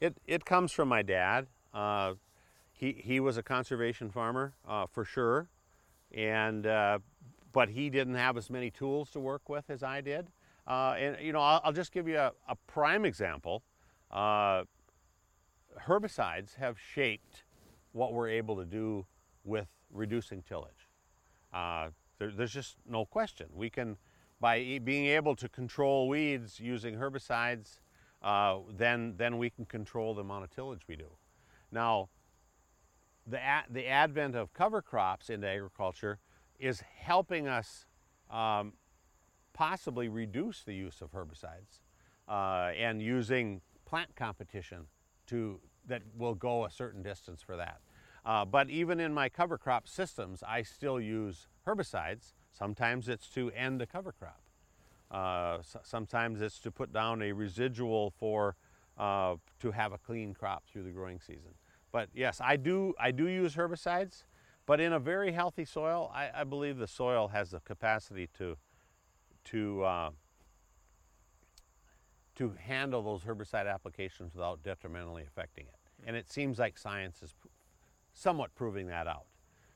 It, it comes from my dad. Uh, he, he was a conservation farmer uh, for sure, and uh, but he didn't have as many tools to work with as I did. Uh, and you know, I'll, I'll just give you a, a prime example. Uh, herbicides have shaped what we're able to do with reducing tillage. Uh, there, there's just no question. We can, by being able to control weeds using herbicides, uh, then then we can control the amount of tillage we do. Now, the the advent of cover crops into agriculture is helping us um, possibly reduce the use of herbicides uh, and using plant competition to that will go a certain distance for that. Uh, but even in my cover crop systems, I still use herbicides. Sometimes it's to end a cover crop. Uh, sometimes it's to put down a residual for uh, to have a clean crop through the growing season. But yes, I do I do use herbicides, but in a very healthy soil, I, I believe the soil has the capacity to to uh, to handle those herbicide applications without detrimentally affecting it. And it seems like science is somewhat proving that out.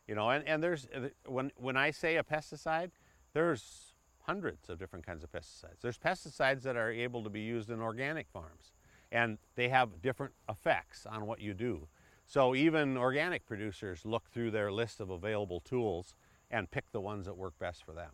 You know, and, and there's when when I say a pesticide, there's hundreds of different kinds of pesticides. There's pesticides that are able to be used in organic farms, and they have different effects on what you do. So even organic producers look through their list of available tools and pick the ones that work best for them.